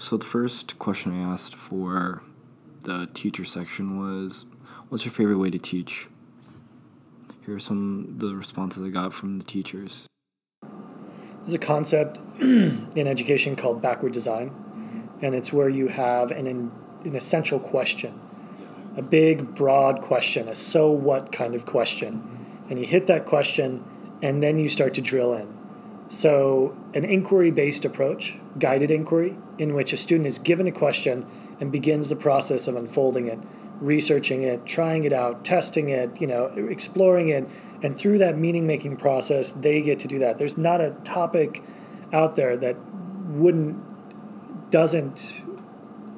So the first question I asked for the teacher section was, "What's your favorite way to teach?" Here are some the responses I got from the teachers. There's a concept in education called backward design, and it's where you have an, an essential question, a big, broad question, a so what kind of question. And you hit that question, and then you start to drill in. So, an inquiry based approach, guided inquiry, in which a student is given a question and begins the process of unfolding it, researching it, trying it out, testing it, you know, exploring it, and through that meaning making process, they get to do that. There's not a topic out there that wouldn't, doesn't,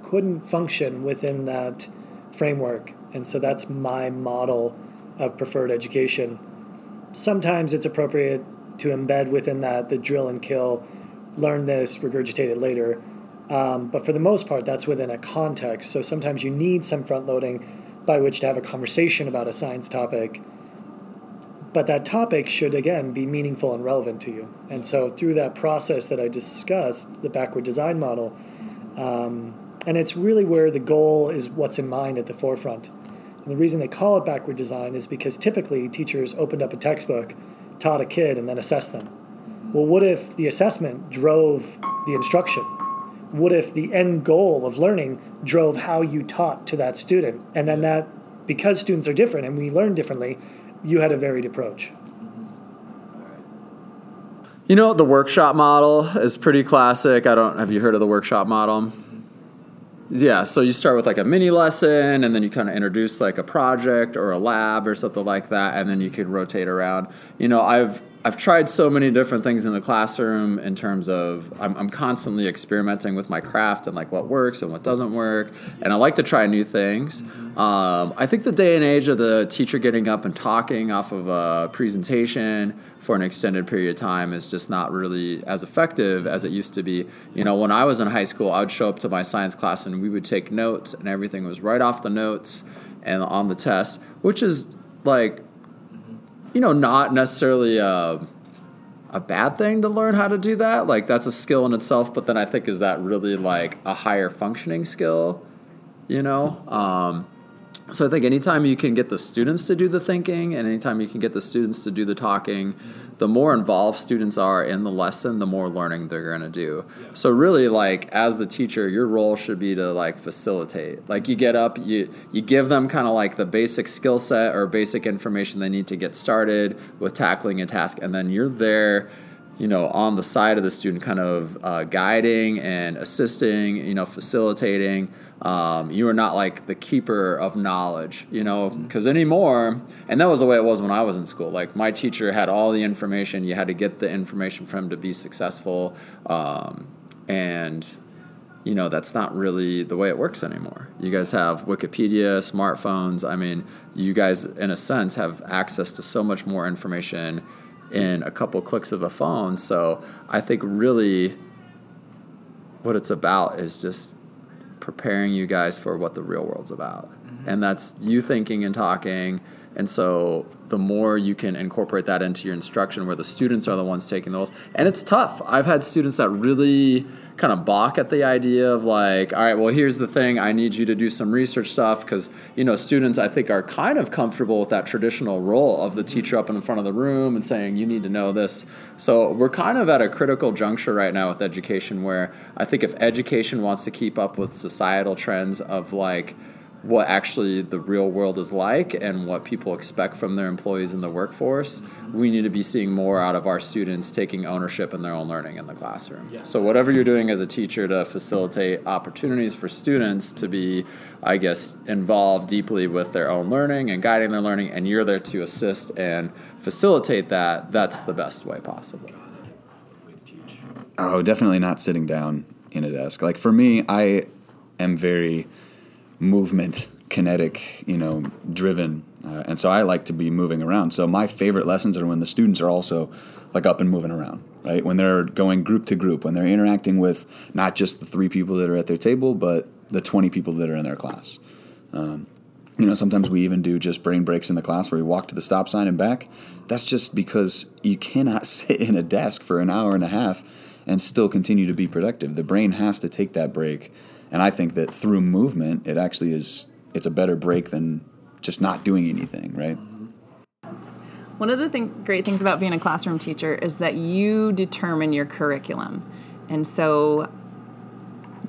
couldn't function within that framework. And so that's my model of preferred education. Sometimes it's appropriate to embed within that the drill and kill, learn this, regurgitate it later. Um, but for the most part, that's within a context. So sometimes you need some front loading by which to have a conversation about a science topic. But that topic should, again, be meaningful and relevant to you. And so through that process that I discussed, the backward design model, um, and it's really where the goal is what's in mind at the forefront. And the reason they call it backward design is because typically teachers opened up a textbook, taught a kid, and then assessed them. Well, what if the assessment drove the instruction? What if the end goal of learning drove how you taught to that student? And then that, because students are different and we learn differently, you had a varied approach. You know, the workshop model is pretty classic. I don't have you heard of the workshop model? Yeah, so you start with like a mini lesson and then you kind of introduce like a project or a lab or something like that and then you can rotate around. You know, I've I've tried so many different things in the classroom in terms of I'm, I'm constantly experimenting with my craft and like what works and what doesn't work, and I like to try new things. Um, I think the day and age of the teacher getting up and talking off of a presentation for an extended period of time is just not really as effective as it used to be. You know, when I was in high school, I would show up to my science class and we would take notes, and everything was right off the notes and on the test, which is like you know, not necessarily a, a bad thing to learn how to do that. Like that's a skill in itself, but then I think is that really like a higher functioning skill, you know? Um, so I think anytime you can get the students to do the thinking and anytime you can get the students to do the talking, the more involved students are in the lesson, the more learning they're going to do. Yeah. So really like as the teacher, your role should be to like facilitate. Like you get up, you you give them kind of like the basic skill set or basic information they need to get started with tackling a task and then you're there you know, on the side of the student, kind of uh, guiding and assisting, you know, facilitating. Um, you are not like the keeper of knowledge, you know, because anymore, and that was the way it was when I was in school. Like my teacher had all the information. You had to get the information from him to be successful, um, and you know that's not really the way it works anymore. You guys have Wikipedia, smartphones. I mean, you guys, in a sense, have access to so much more information in a couple clicks of a phone. So I think really what it's about is just preparing you guys for what the real world's about. Mm-hmm. And that's you thinking and talking. And so the more you can incorporate that into your instruction where the students are the ones taking those. And it's tough. I've had students that really kind of balk at the idea of like, all right, well, here's the thing. I need you to do some research stuff because, you know, students, I think, are kind of comfortable with that traditional role of the teacher up in front of the room and saying, you need to know this. So we're kind of at a critical juncture right now with education where I think if education wants to keep up with societal trends of like, what actually the real world is like and what people expect from their employees in the workforce, we need to be seeing more out of our students taking ownership in their own learning in the classroom. Yeah. So, whatever you're doing as a teacher to facilitate opportunities for students to be, I guess, involved deeply with their own learning and guiding their learning, and you're there to assist and facilitate that, that's the best way possible. Oh, definitely not sitting down in a desk. Like for me, I am very movement, kinetic, you know, driven. Uh, and so I like to be moving around. So my favorite lessons are when the students are also like up and moving around, right? When they're going group to group, when they're interacting with not just the three people that are at their table, but the 20 people that are in their class. Um, you know, sometimes we even do just brain breaks in the class where we walk to the stop sign and back. That's just because you cannot sit in a desk for an hour and a half and still continue to be productive. The brain has to take that break. And I think that through movement, it actually is it's a better break than just not doing anything, right? One of the thing, great things about being a classroom teacher is that you determine your curriculum. And so,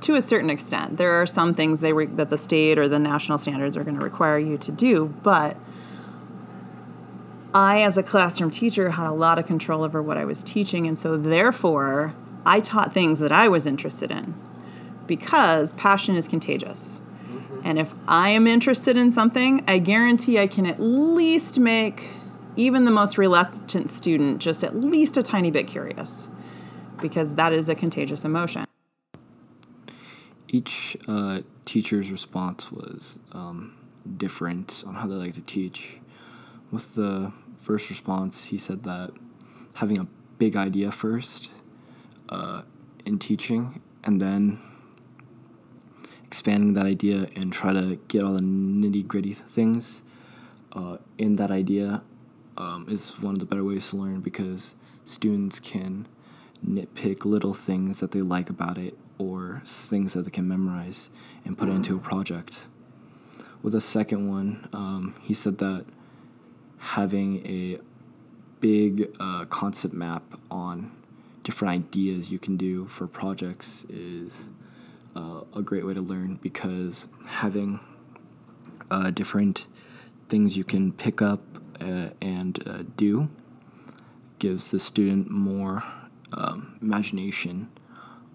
to a certain extent, there are some things they re- that the state or the national standards are going to require you to do, but I, as a classroom teacher, had a lot of control over what I was teaching, and so therefore, I taught things that I was interested in because passion is contagious. And if I am interested in something, I guarantee I can at least make even the most reluctant student just at least a tiny bit curious because that is a contagious emotion. Each uh, teacher's response was um, different on how they like to teach. With the first response, he said that having a big idea first uh, in teaching and then expanding that idea and try to get all the nitty gritty things uh, in that idea um, is one of the better ways to learn because students can nitpick little things that they like about it or things that they can memorize and put it into a project. With the second one, um, he said that having a big uh, concept map on different ideas you can do for projects is uh, a great way to learn because having uh, different things you can pick up uh, and uh, do gives the student more um, imagination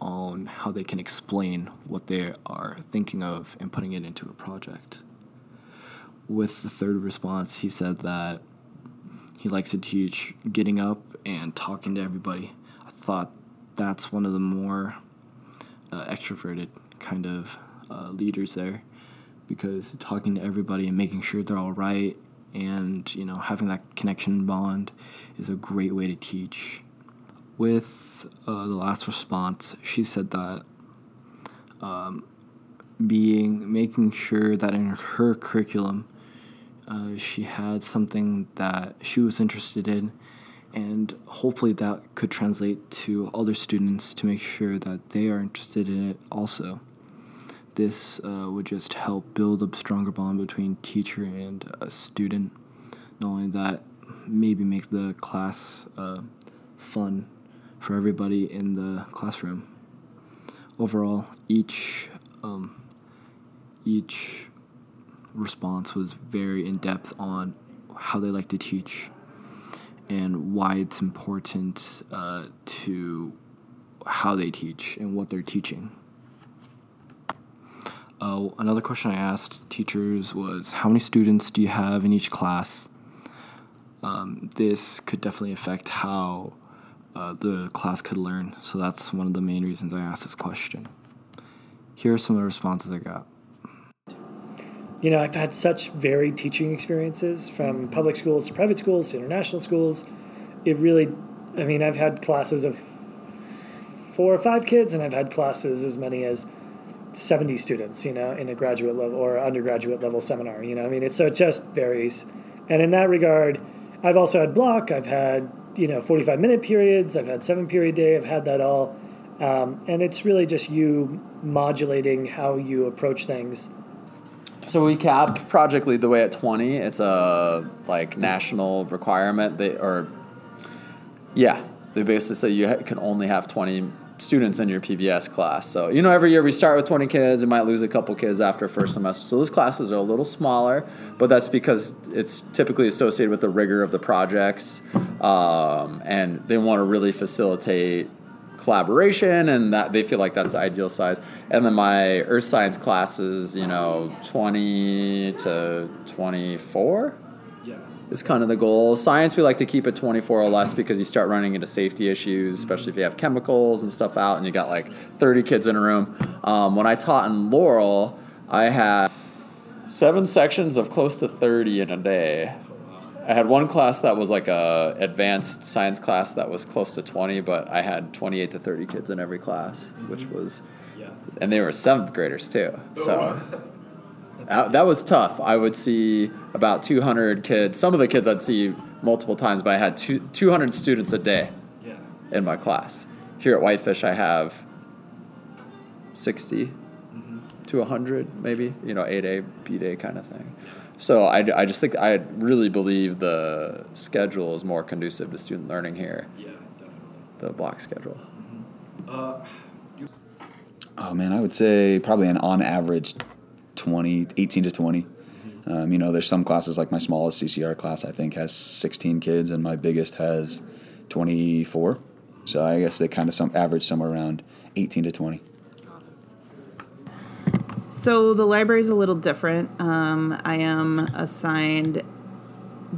on how they can explain what they are thinking of and putting it into a project. With the third response, he said that he likes to teach getting up and talking to everybody. I thought that's one of the more uh, extroverted kind of uh, leaders there because talking to everybody and making sure they're all right and you know having that connection bond is a great way to teach. With uh, the last response she said that um, being making sure that in her curriculum uh, she had something that she was interested in and hopefully that could translate to other students to make sure that they are interested in it also. This uh, would just help build a stronger bond between teacher and a student. Not only that maybe make the class uh, fun for everybody in the classroom. Overall each um, each response was very in depth on how they like to teach and why it's important uh, to how they teach and what they're teaching. Uh, another question I asked teachers was How many students do you have in each class? Um, this could definitely affect how uh, the class could learn, so that's one of the main reasons I asked this question. Here are some of the responses I got. You know, I've had such varied teaching experiences from public schools to private schools to international schools. It really, I mean, I've had classes of four or five kids, and I've had classes as many as 70 students, you know, in a graduate level or undergraduate level seminar, you know, I mean, it, so it just varies. And in that regard, I've also had block, I've had, you know, 45 minute periods, I've had seven period day, I've had that all. Um, and it's really just you modulating how you approach things So we cap Project Lead the Way at 20. It's a like national requirement. They or yeah, they basically say you can only have 20 students in your PBS class. So you know, every year we start with 20 kids. You might lose a couple kids after first semester. So those classes are a little smaller, but that's because it's typically associated with the rigor of the projects, um, and they want to really facilitate collaboration and that they feel like that's the ideal size. And then my earth science classes you know 20 to 24 Yeah. is kind of the goal. Science we like to keep it 24 or less because you start running into safety issues especially if you have chemicals and stuff out and you got like 30 kids in a room. Um, when i taught in laurel i had seven sections of close to 30 in a day I had one class that was like a advanced science class that was close to 20, but I had 28 to 30 kids in every class, mm-hmm. which was, and they were seventh graders too. Oh, so that, that was tough. I would see about 200 kids. Some of the kids I'd see multiple times, but I had two, 200 students a day Yeah. in my class. here at Whitefish, I have 60 to 100, maybe, you know, A day, B day kind of thing. So I, I just think I really believe the schedule is more conducive to student learning here, Yeah, definitely. the block schedule. Uh, Oh man, I would say probably an on average 20, 18 to 20. Um, you know, there's some classes like my smallest CCR class I think has 16 kids, and my biggest has 24. So I guess they kind of some average somewhere around 18 to 20. So the library is a little different. Um, I am assigned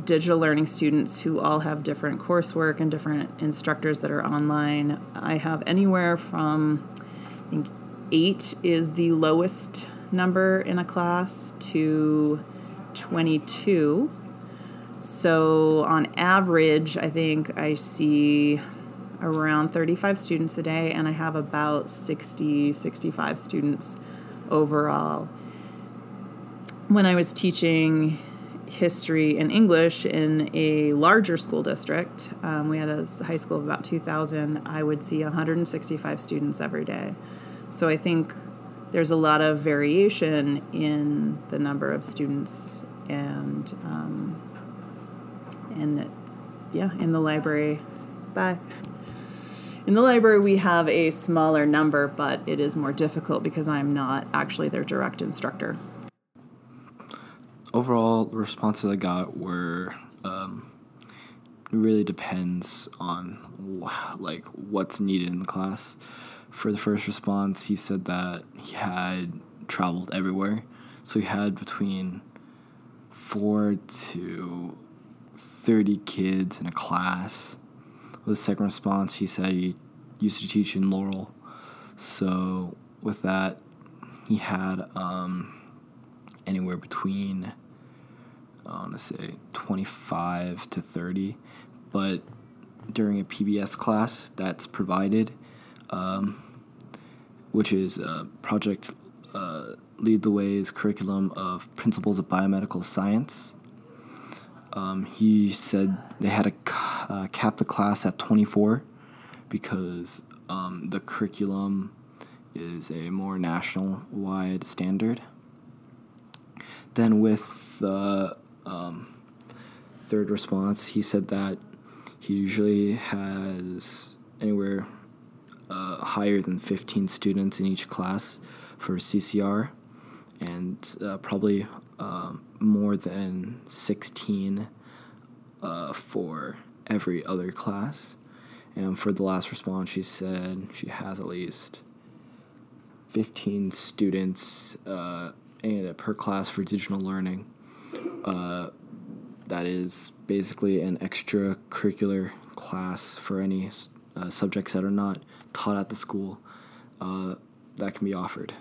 digital learning students who all have different coursework and different instructors that are online. I have anywhere from, I think, eight is the lowest number in a class to 22. So on average, I think I see around 35 students a day, and I have about 60, 65 students overall. When I was teaching history and English in a larger school district, um, we had a high school of about 2,000, I would see 165 students every day. So I think there's a lot of variation in the number of students and um, and yeah, in the library. Bye. In the library, we have a smaller number, but it is more difficult because I'm not actually their direct instructor. overall the responses I got were um, really depends on like what's needed in the class. For the first response, he said that he had traveled everywhere, so he had between four to thirty kids in a class. With second response, he said he used to teach in Laurel, so with that, he had um, anywhere between I want to say 25 to 30, but during a PBS class that's provided, um, which is Project uh, Lead the Way's curriculum of Principles of Biomedical Science. Um, he said they had to uh, cap the class at 24 because um, the curriculum is a more national wide standard. Then, with the um, third response, he said that he usually has anywhere uh, higher than 15 students in each class for CCR and uh, probably um, more than 16 uh, for every other class. And for the last response, she said she has at least 15 students uh, in per class for digital learning. Uh, that is basically an extracurricular class for any uh, subjects that are not taught at the school uh, that can be offered.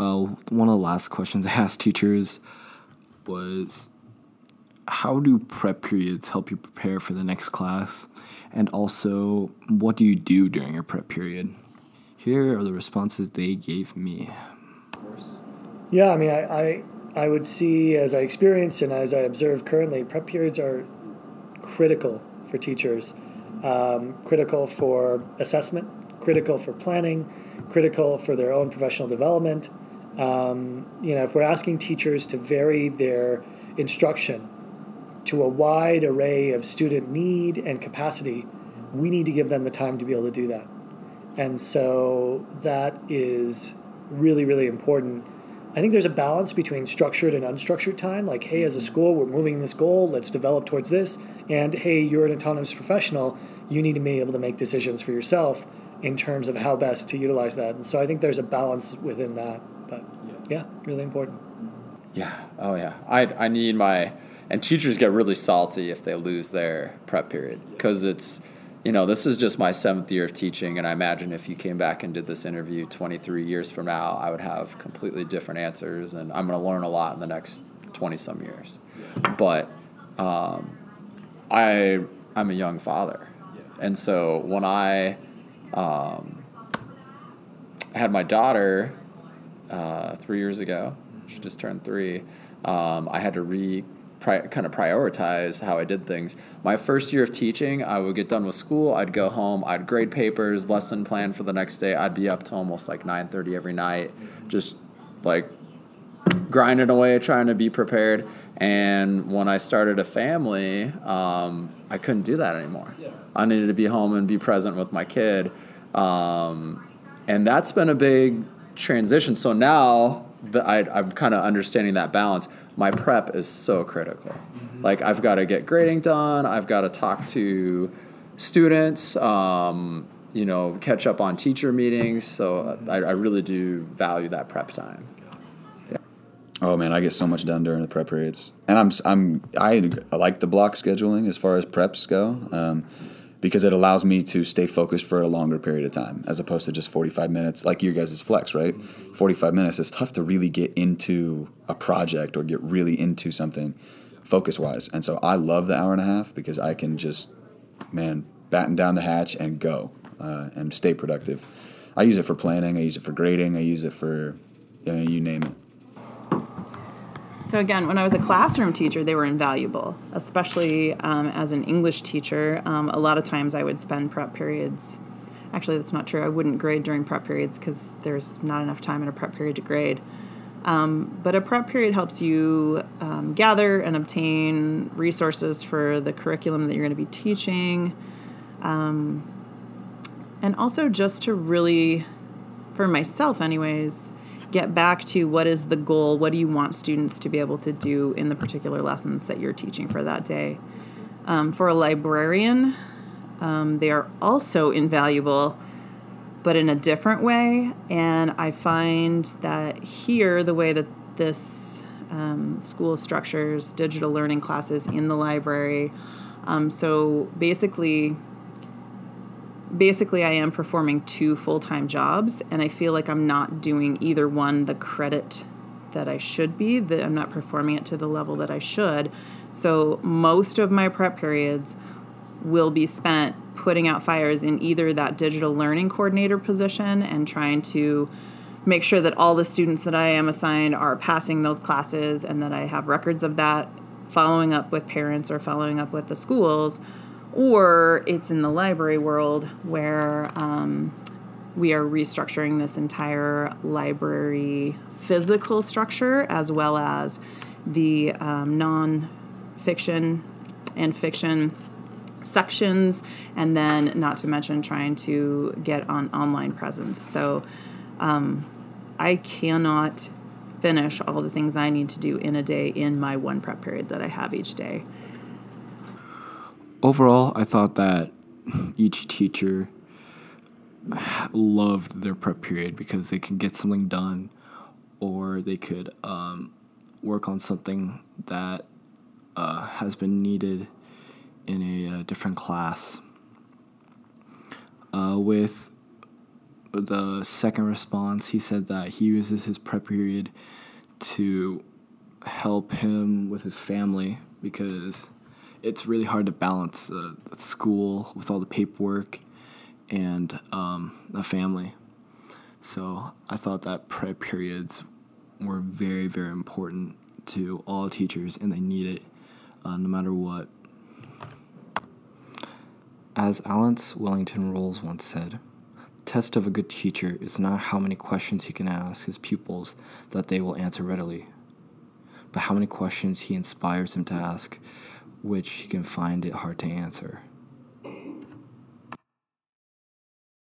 Uh, one of the last questions I asked teachers was how do prep periods help you prepare for the next class? And also, what do you do during your prep period? Here are the responses they gave me. Yeah, I mean, I, I, I would see as I experience and as I observe currently, prep periods are critical for teachers, um, critical for assessment, critical for planning, critical for their own professional development. Um, you know, if we're asking teachers to vary their instruction to a wide array of student need and capacity, we need to give them the time to be able to do that. And so that is really, really important. I think there's a balance between structured and unstructured time. Like, hey, as a school, we're moving this goal, let's develop towards this. And hey, you're an autonomous professional, you need to be able to make decisions for yourself in terms of how best to utilize that. And so I think there's a balance within that. Yeah, really important. Yeah. Oh, yeah. I, I need my. And teachers get really salty if they lose their prep period because it's, you know, this is just my seventh year of teaching. And I imagine if you came back and did this interview 23 years from now, I would have completely different answers. And I'm going to learn a lot in the next 20 some years. But um, I, I'm a young father. And so when I um, had my daughter uh, three years ago, she just turned three, um, I had to re pri- kind of prioritize how I did things. My first year of teaching, I would get done with school, I'd go home, I'd grade papers, lesson plan for the next day. I'd be up to almost like 9:30 every night, just like grinding away trying to be prepared. And when I started a family, um, I couldn't do that anymore. I needed to be home and be present with my kid. Um, and that's been a big transition. So now that I, I'm kind of understanding that balance, my prep is so critical. Like I've got to get grading done. I've got to talk to students. Um, you know, catch up on teacher meetings. So I, I really do value that prep time. Oh man, I get so much done during the prep periods, and I'm I'm I like the block scheduling as far as preps go, um, because it allows me to stay focused for a longer period of time as opposed to just 45 minutes, like you guys' flex, right? 45 minutes is tough to really get into a project or get really into something focus wise, and so I love the hour and a half because I can just man batten down the hatch and go uh, and stay productive. I use it for planning. I use it for grading. I use it for you, know, you name it. So again, when I was a classroom teacher, they were invaluable, especially um, as an English teacher. Um, a lot of times I would spend prep periods. Actually, that's not true. I wouldn't grade during prep periods because there's not enough time in a prep period to grade. Um, but a prep period helps you um, gather and obtain resources for the curriculum that you're going to be teaching. Um, and also just to really, for myself, anyways, get back to what is the goal, what do you want students to be able to do in the particular lessons that you're teaching for that day. Um, for a librarian, um, they are also invaluable, but in a different way. And I find that here, the way that this um, school structures digital learning classes in the library, um, so basically, basically I am performing two full-time jobs and I feel like I'm not doing either one the credit that I should be that I'm not performing it to the level that I should. So most of my prep periods will be spent putting out fires in either that digital learning coordinator position and trying to make sure that all the students that I am assigned are passing those classes and that I have records of that following up with parents or following up with the schools or it's in the library world where um, we are restructuring this entire library physical structure as well as the um, non-fiction and fiction sections and then not to mention trying to get on online presence. So um, i cannot finish all the things i need to do in a day in my one prep period that i have each day overall, I thought that each teacher loved their prep period because they can get something done or they could um, work on something that uh, has been needed in a, a different class. Uh, with the second response, he said that he uses his prep period to help him with his family because it's really hard to balance uh, school with all the paperwork and um, a family. So I thought that prep periods were very, very important to all teachers, and they need it uh, no matter what. As Alice Wellington Rollins once said, the test of a good teacher is not how many questions he can ask his pupils that they will answer readily, but how many questions he inspires them to ask which he can find it hard to answer.